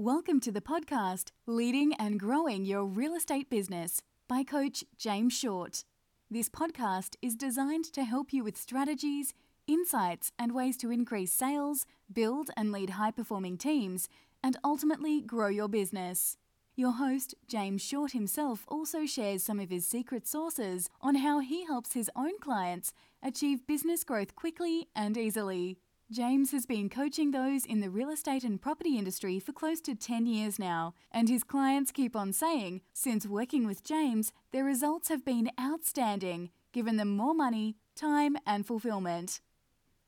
Welcome to the podcast Leading and Growing Your Real Estate Business by Coach James Short. This podcast is designed to help you with strategies, insights, and ways to increase sales, build and lead high performing teams, and ultimately grow your business. Your host, James Short himself, also shares some of his secret sources on how he helps his own clients achieve business growth quickly and easily. James has been coaching those in the real estate and property industry for close to 10 years now, and his clients keep on saying, since working with James, their results have been outstanding, given them more money, time, and fulfillment.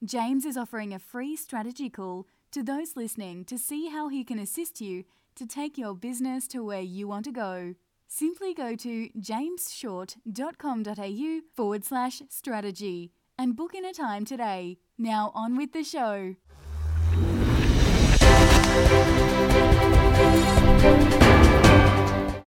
James is offering a free strategy call to those listening to see how he can assist you to take your business to where you want to go. Simply go to jamesshort.com.au forward slash strategy and book in a time today. Now, on with the show.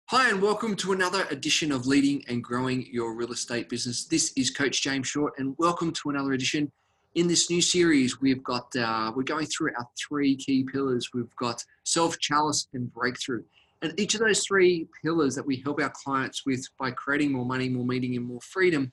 Hi, and welcome to another edition of Leading and Growing Your Real Estate Business. This is Coach James Short, and welcome to another edition. In this new series, we've got uh, we're going through our three key pillars. We've got self, chalice, and breakthrough. And each of those three pillars that we help our clients with by creating more money, more meaning, and more freedom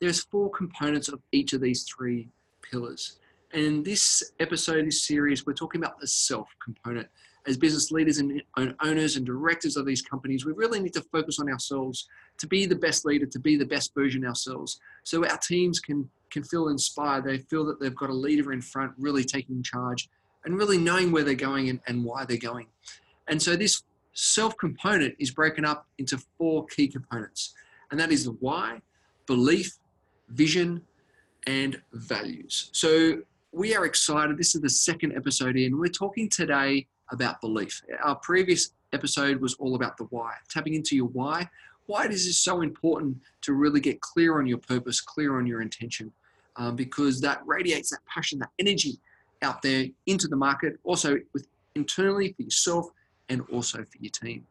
there's four components of each of these three pillars. And in this episode, this series, we're talking about the self component. As business leaders and owners and directors of these companies, we really need to focus on ourselves to be the best leader, to be the best version ourselves. So our teams can, can feel inspired. They feel that they've got a leader in front, really taking charge and really knowing where they're going and, and why they're going. And so this self component is broken up into four key components. And that is the why, belief, vision, and values. So we are excited. This is the second episode in. We're talking today about belief. Our previous episode was all about the why, tapping into your why. Why it is so important to really get clear on your purpose, clear on your intention, um, because that radiates that passion, that energy out there into the market, also with internally for yourself and also for your team.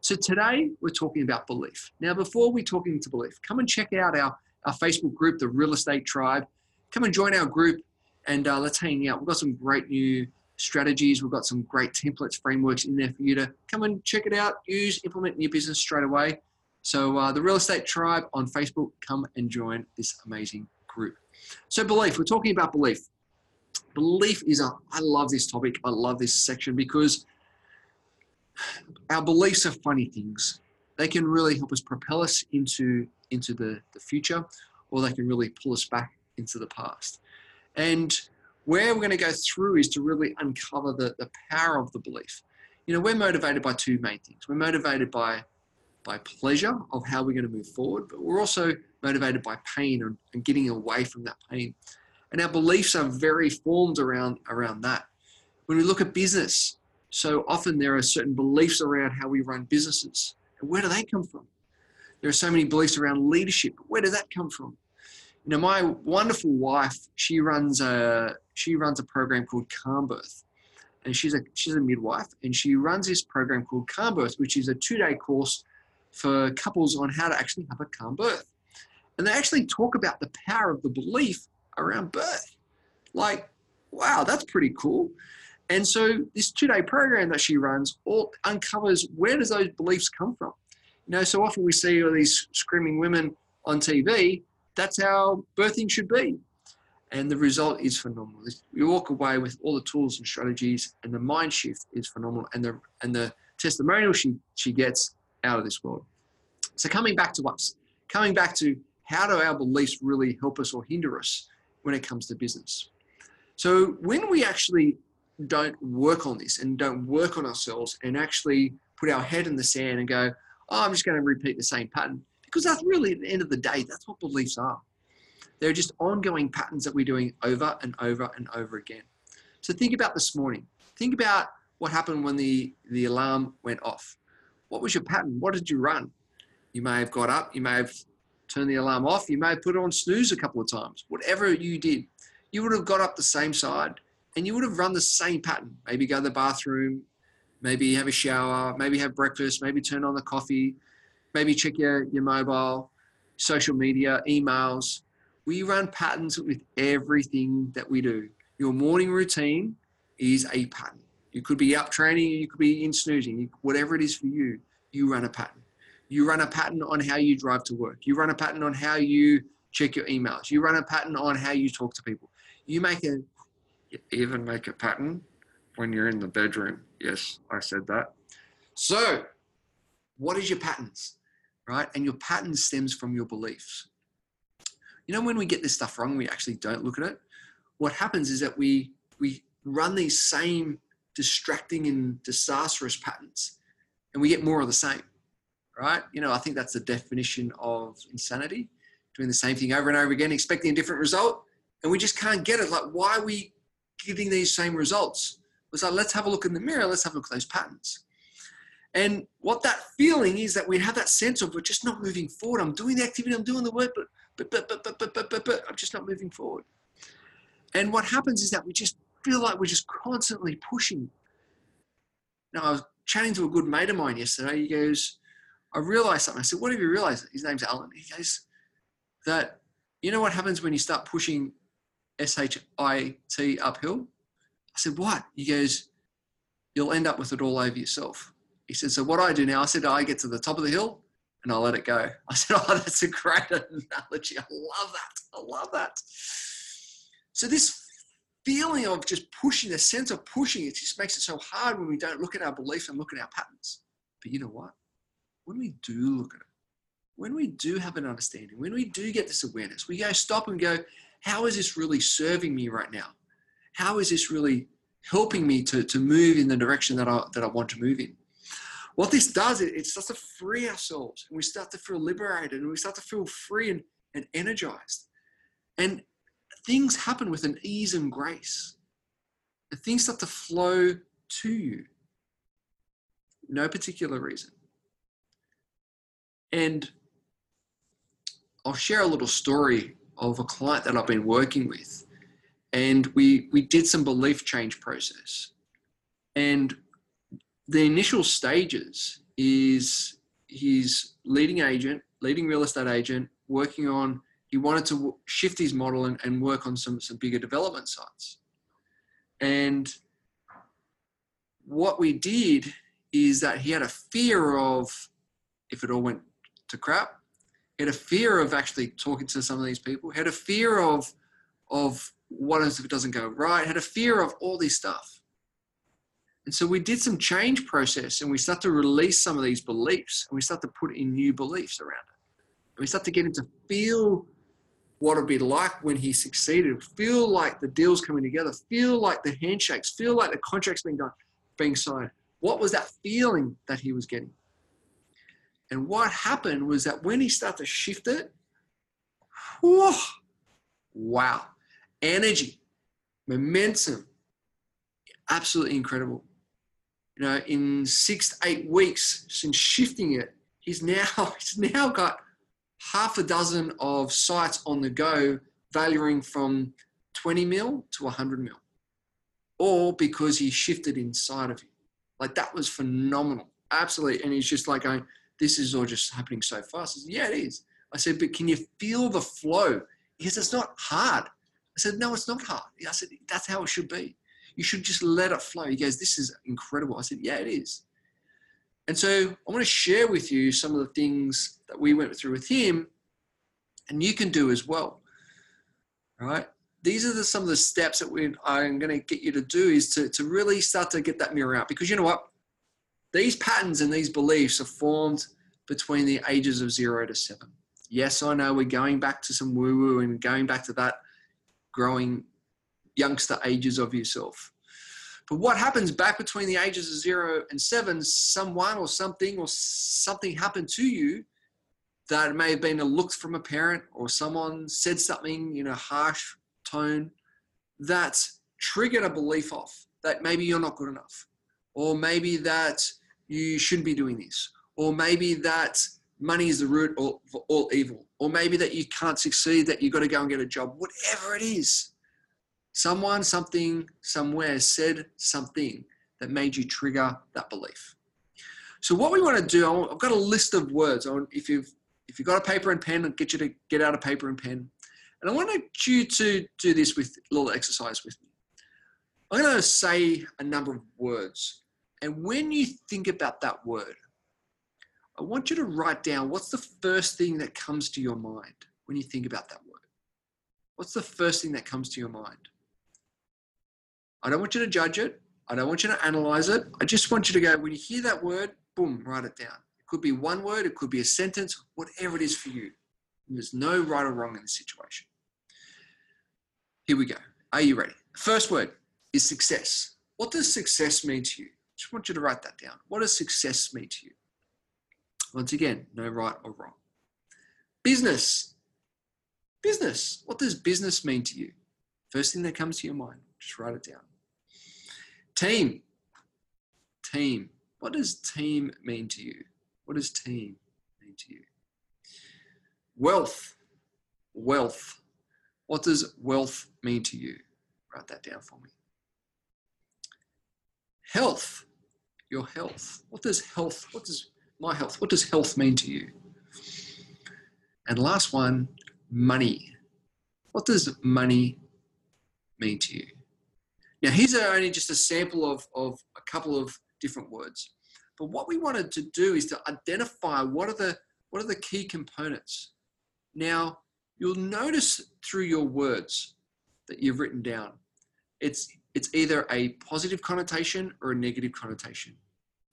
So today we're talking about belief. Now, before we talk into belief, come and check out our our Facebook group, the Real Estate Tribe. Come and join our group and uh, let's hang out. We've got some great new strategies. We've got some great templates, frameworks in there for you to come and check it out, use, implement in your business straight away. So, uh, the Real Estate Tribe on Facebook, come and join this amazing group. So, belief, we're talking about belief. Belief is a, I love this topic. I love this section because our beliefs are funny things. They can really help us propel us into into the, the future, or they can really pull us back into the past. And where we're going to go through is to really uncover the, the power of the belief. You know, we're motivated by two main things. We're motivated by by pleasure of how we're going to move forward, but we're also motivated by pain and, and getting away from that pain. And our beliefs are very formed around around that. When we look at business, so often there are certain beliefs around how we run businesses. And where do they come from? There are so many beliefs around leadership. Where does that come from? You know, my wonderful wife, she runs a she runs a program called Calm Birth, and she's a she's a midwife, and she runs this program called Calm Birth, which is a two day course for couples on how to actually have a calm birth. And they actually talk about the power of the belief around birth. Like, wow, that's pretty cool. And so this two-day program that she runs all uncovers where does those beliefs come from? You know, so often we see all these screaming women on TV. That's how birthing should be. And the result is phenomenal. You walk away with all the tools and strategies, and the mind shift is phenomenal. And the and the testimonial she she gets out of this world. So coming back to us, coming back to how do our beliefs really help us or hinder us when it comes to business? So when we actually don't work on this and don't work on ourselves and actually put our head in the sand and go, oh, I'm just going to repeat the same pattern. Because that's really, at the end of the day, that's what beliefs are. They're just ongoing patterns that we're doing over and over and over again. So think about this morning. Think about what happened when the, the alarm went off. What was your pattern? What did you run? You may have got up, you may have turned the alarm off, you may have put it on snooze a couple of times. Whatever you did, you would have got up the same side and you would have run the same pattern. Maybe go to the bathroom, maybe have a shower, maybe have breakfast, maybe turn on the coffee, maybe check your, your mobile, social media, emails. We run patterns with everything that we do. Your morning routine is a pattern. You could be up training, you could be in snoozing, whatever it is for you, you run a pattern. You run a pattern on how you drive to work. You run a pattern on how you check your emails. You run a pattern on how you talk to people. You make a, you even make a pattern when you're in the bedroom. Yes, I said that. So, what is your patterns, right? And your pattern stems from your beliefs. You know, when we get this stuff wrong, we actually don't look at it. What happens is that we we run these same distracting and disastrous patterns, and we get more of the same, right? You know, I think that's the definition of insanity: doing the same thing over and over again, expecting a different result, and we just can't get it. Like, why are we getting these same results? It's like, let's have a look in the mirror. Let's have a look at those patterns. And what that feeling is that we have that sense of we're just not moving forward. I'm doing the activity, I'm doing the work, but but but but but but but, but, but I'm just not moving forward. And what happens is that we just feel like we're just constantly pushing. Now I was chatting to a good mate of mine yesterday. He goes, I realized something. I said, What have you realized? His name's Alan. He goes, that you know what happens when you start pushing SHIT uphill? I said, What? He goes, You'll end up with it all over yourself. He said, So what do I do now, I said, I get to the top of the hill and I let it go. I said, Oh, that's a great analogy. I love that. I love that. So this feeling of just pushing, the sense of pushing, it just makes it so hard when we don't look at our beliefs and look at our patterns. But you know what? When we do look at it, when we do have an understanding, when we do get this awareness, we go stop and go, how is this really serving me right now? How is this really helping me to, to move in the direction that I, that I want to move in? What this does, it, it starts to free ourselves and we start to feel liberated and we start to feel free and, and energized. And things happen with an ease and grace. And things start to flow to you. No particular reason. And I'll share a little story of a client that I've been working with. And we, we did some belief change process. And the initial stages is his leading agent, leading real estate agent, working on, he wanted to shift his model and, and work on some, some bigger development sites. And what we did is that he had a fear of if it all went to crap, he had a fear of actually talking to some of these people, he had a fear of of what if it doesn't go right, had a fear of all this stuff. And so we did some change process and we start to release some of these beliefs and we start to put in new beliefs around it. And we start to get him to feel what it'd be like when he succeeded, feel like the deals coming together, feel like the handshakes, feel like the contracts being done, being signed. What was that feeling that he was getting? And what happened was that when he started to shift it, whew, wow, energy, momentum, absolutely incredible. You know, in six to eight weeks since shifting it, he's now he's now got half a dozen of sites on the go, valuing from 20 mil to 100 mil, all because he shifted inside of him. Like that was phenomenal, absolutely. And he's just like going, "This is all just happening so fast." I said, "Yeah, it is." I said, "But can you feel the flow?" Because it's not hard. I said, "No, it's not hard." I said, "That's how it should be." You should just let it flow. He goes, This is incredible. I said, Yeah, it is. And so I want to share with you some of the things that we went through with him, and you can do as well. All right. These are the, some of the steps that we, I'm going to get you to do is to, to really start to get that mirror out. Because you know what? These patterns and these beliefs are formed between the ages of zero to seven. Yes, I know we're going back to some woo woo and going back to that growing youngster ages of yourself. But what happens back between the ages of zero and seven, someone or something or something happened to you that may have been a look from a parent or someone said something in a harsh tone that triggered a belief off that maybe you're not good enough, or maybe that you shouldn't be doing this, or maybe that money is the root of all evil, or maybe that you can't succeed, that you've got to go and get a job, whatever it is Someone, something, somewhere said something that made you trigger that belief. So what we want to do, I've got a list of words. If you've if you've got a paper and pen, I'll get you to get out a paper and pen. And I want you to do this with a little exercise with me. I'm going to say a number of words. And when you think about that word, I want you to write down what's the first thing that comes to your mind when you think about that word. What's the first thing that comes to your mind? I don't want you to judge it. I don't want you to analyze it. I just want you to go, when you hear that word, boom, write it down. It could be one word, it could be a sentence, whatever it is for you. There's no right or wrong in this situation. Here we go. Are you ready? First word is success. What does success mean to you? I just want you to write that down. What does success mean to you? Once again, no right or wrong. Business. Business. What does business mean to you? First thing that comes to your mind, just write it down. Team. Team. What does team mean to you? What does team mean to you? Wealth. Wealth. What does wealth mean to you? Write that down for me. Health. Your health. What does health, what does my health, what does health mean to you? And last one, money. What does money mean to you? Now, here's only just a sample of, of a couple of different words. But what we wanted to do is to identify what are the what are the key components. Now, you'll notice through your words that you've written down, it's it's either a positive connotation or a negative connotation.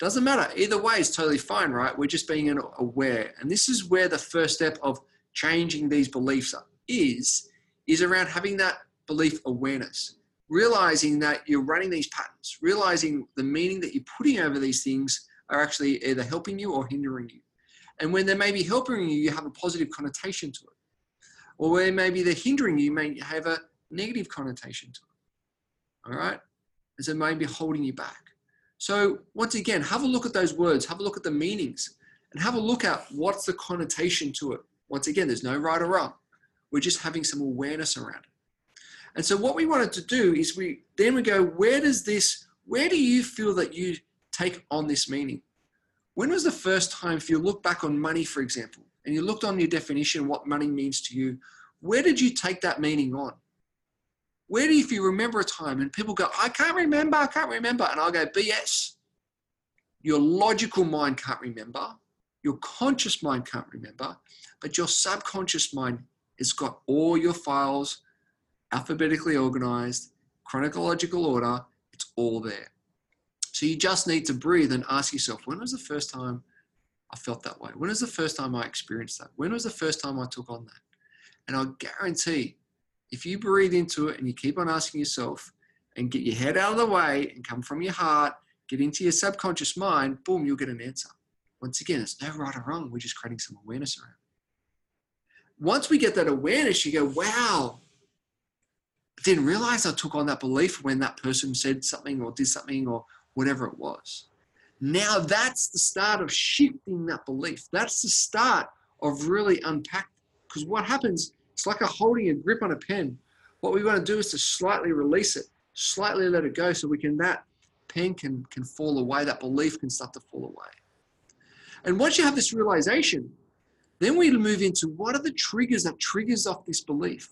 Doesn't matter. Either way is totally fine, right? We're just being aware. And this is where the first step of changing these beliefs is, is around having that belief awareness realizing that you're running these patterns, realizing the meaning that you're putting over these things are actually either helping you or hindering you. And when they may be helping you, you have a positive connotation to it. Or where maybe they're hindering you, you may have a negative connotation to it. All right? As it may be holding you back. So once again, have a look at those words, have a look at the meanings, and have a look at what's the connotation to it. Once again, there's no right or wrong. We're just having some awareness around it. And so what we wanted to do is we then we go, where does this, where do you feel that you take on this meaning? When was the first time, if you look back on money, for example, and you looked on your definition, what money means to you, where did you take that meaning on? Where do you, if you remember a time and people go, I can't remember, I can't remember, and I'll go, BS. Your logical mind can't remember, your conscious mind can't remember, but your subconscious mind has got all your files alphabetically organized, chronological order, it's all there. So you just need to breathe and ask yourself, when was the first time I felt that way? When was the first time I experienced that? When was the first time I took on that? And I guarantee if you breathe into it and you keep on asking yourself and get your head out of the way and come from your heart, get into your subconscious mind, boom, you'll get an answer. Once again, it's no right or wrong. We're just creating some awareness around. Once we get that awareness, you go, wow, didn't realize I took on that belief when that person said something or did something or whatever it was. Now that's the start of shifting that belief. That's the start of really unpacking. Because what happens, it's like a holding a grip on a pen. What we want to do is to slightly release it, slightly let it go so we can, that pen can, can fall away, that belief can start to fall away. And once you have this realization, then we move into what are the triggers that triggers off this belief?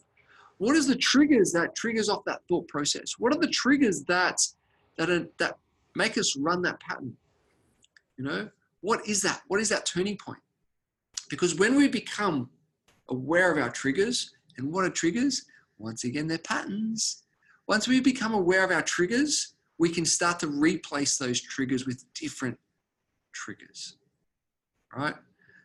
What is the triggers that triggers off that thought process? What are the triggers that that are, that make us run that pattern? You know, what is that? What is that turning point? Because when we become aware of our triggers, and what are triggers? Once again, they're patterns. Once we become aware of our triggers, we can start to replace those triggers with different triggers. Right?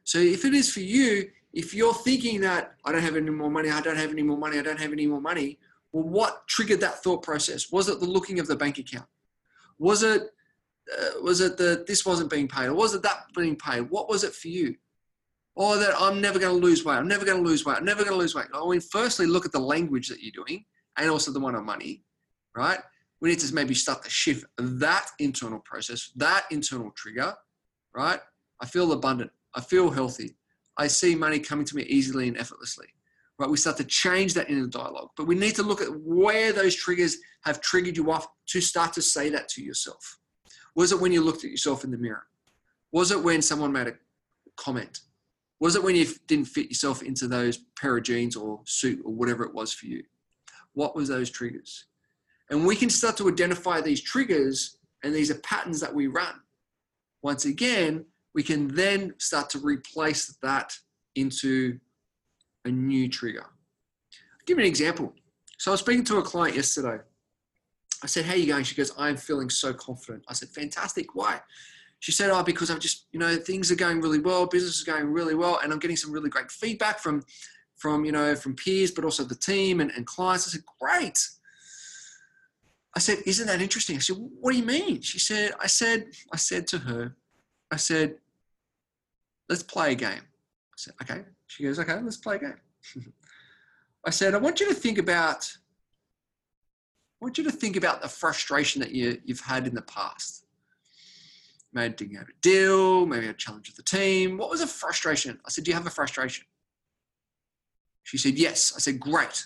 So if it is for you, if you're thinking that I don't have any more money, I don't have any more money, I don't have any more money, well, what triggered that thought process? Was it the looking of the bank account? Was it uh, was it that this wasn't being paid, or was it that being paid? What was it for you? Or that I'm never going to lose weight. I'm never going to lose weight. I'm never going to lose weight. I mean, firstly, look at the language that you're doing, and also the one on money, right? We need to maybe start to shift that internal process, that internal trigger, right? I feel abundant. I feel healthy. I see money coming to me easily and effortlessly. Right? We start to change that inner dialogue. But we need to look at where those triggers have triggered you off to start to say that to yourself. Was it when you looked at yourself in the mirror? Was it when someone made a comment? Was it when you didn't fit yourself into those pair of jeans or suit or whatever it was for you? What was those triggers? And we can start to identify these triggers and these are patterns that we run. Once again, we can then start to replace that into a new trigger. I'll give you an example. So I was speaking to a client yesterday. I said, How are you going? She goes, I'm feeling so confident. I said, Fantastic. Why? She said, Oh, because I'm just, you know, things are going really well, business is going really well, and I'm getting some really great feedback from from, you know, from peers, but also the team and, and clients. I said, Great. I said, Isn't that interesting? I said, What do you mean? She said, I said, I said to her, I said, Let's play a game. I said, Okay. She goes, Okay, let's play a game. I said, I want you to think about I want you to think about the frustration that you, you've had in the past. Maybe didn't have a deal, maybe a challenge with the team. What was a frustration? I said, Do you have a frustration? She said, Yes. I said, Great.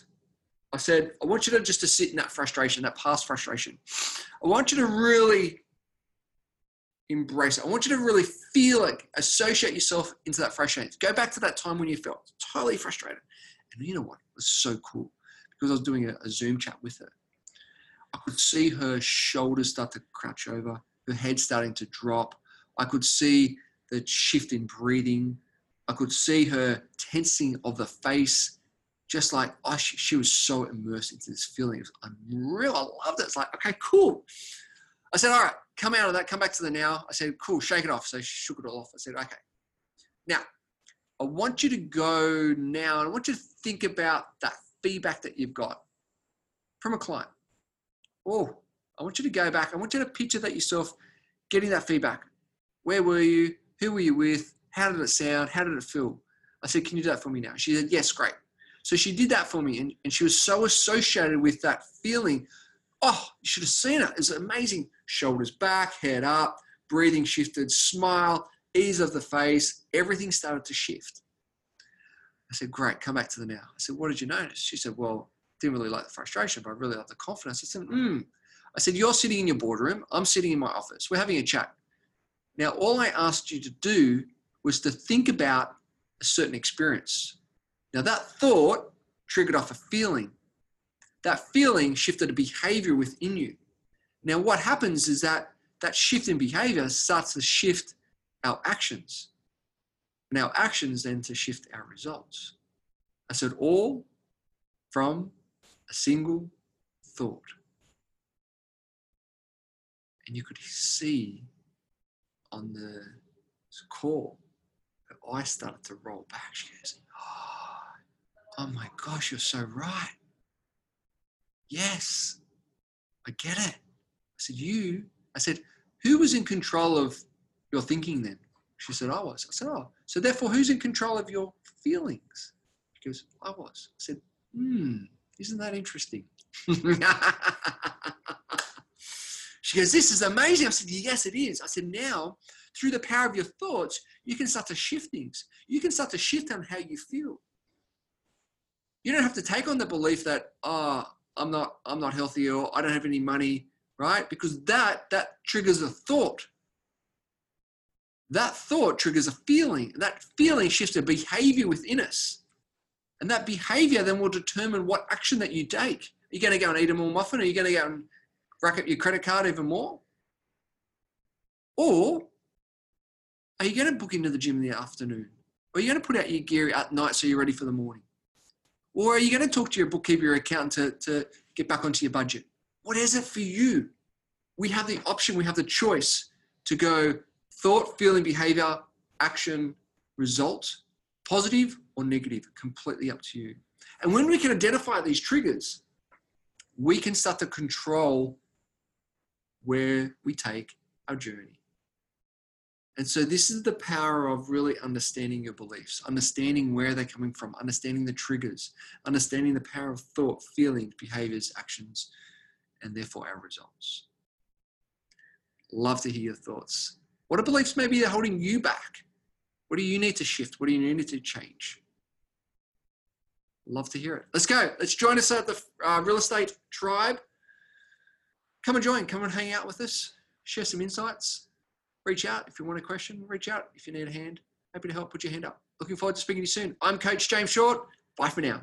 I said, I want you to just to sit in that frustration, that past frustration. I want you to really embrace it. I want you to really feel it, associate yourself into that frustration. Go back to that time when you felt totally frustrated. And you know what? It was so cool because I was doing a, a Zoom chat with her. I could see her shoulders start to crouch over, her head starting to drop. I could see the shift in breathing. I could see her tensing of the face just like oh, she, she, was so immersed into this feeling. It was unreal. I loved it. It's like, okay, cool. I said, all right, come out of that, come back to the now. I said, cool, shake it off. So she shook it all off. I said, okay. Now, I want you to go now and I want you to think about that feedback that you've got from a client. Oh, I want you to go back. I want you to picture that yourself getting that feedback. Where were you? Who were you with? How did it sound? How did it feel? I said, Can you do that for me now? She said, Yes, great. So she did that for me, and, and she was so associated with that feeling. Oh, you should have seen it. It's amazing. Shoulders back, head up, breathing shifted, smile, ease of the face, everything started to shift. I said, Great, come back to the now. I said, What did you notice? She said, Well, didn't really like the frustration, but I really like the confidence. I said, Hmm. I said, You're sitting in your boardroom, I'm sitting in my office, we're having a chat. Now, all I asked you to do was to think about a certain experience. Now, that thought triggered off a feeling. That feeling shifted a behavior within you. Now, what happens is that that shift in behavior starts to shift our actions. And our actions then to shift our results. I said, all from a single thought. And you could see on the call, her eyes started to roll back. She goes, oh my gosh, you're so right. Yes, I get it. I said, You? I said, Who was in control of your thinking then? She said, I was. I said, Oh, so therefore, who's in control of your feelings? She goes, I was. I said, Hmm, isn't that interesting? she goes, This is amazing. I said, Yes, it is. I said, Now, through the power of your thoughts, you can start to shift things. You can start to shift on how you feel. You don't have to take on the belief that oh i'm not i'm not healthy or i don't have any money right? Because that that triggers a thought. That thought triggers a feeling. That feeling shifts a behavior within us. And that behavior then will determine what action that you take. Are you going to go and eat a more muffin? Are you going to go and rack up your credit card even more or are you going to book into the gym in the afternoon or are you going to put out your gear at night so you're ready for the morning or are you going to talk to your bookkeeper, your accountant to, to get back onto your budget? What is it for you? We have the option, we have the choice to go thought, feeling, behavior, action, result, positive or negative, completely up to you. And when we can identify these triggers, we can start to control where we take our journey. And so this is the power of really understanding your beliefs, understanding where they're coming from, understanding the triggers, understanding the power of thought, feelings, behaviors, actions, and therefore our results. Love to hear your thoughts. What are beliefs maybe they're holding you back? What do you need to shift? What do you need to change? Love to hear it. Let's go. Let's join us at the uh, real estate tribe come and join, come and hang out with us, share some insights, reach out if you want a question, reach out if you need a hand. Happy to help, put your hand up. Looking forward to speaking to you soon. I'm Coach James Short. Bye for now.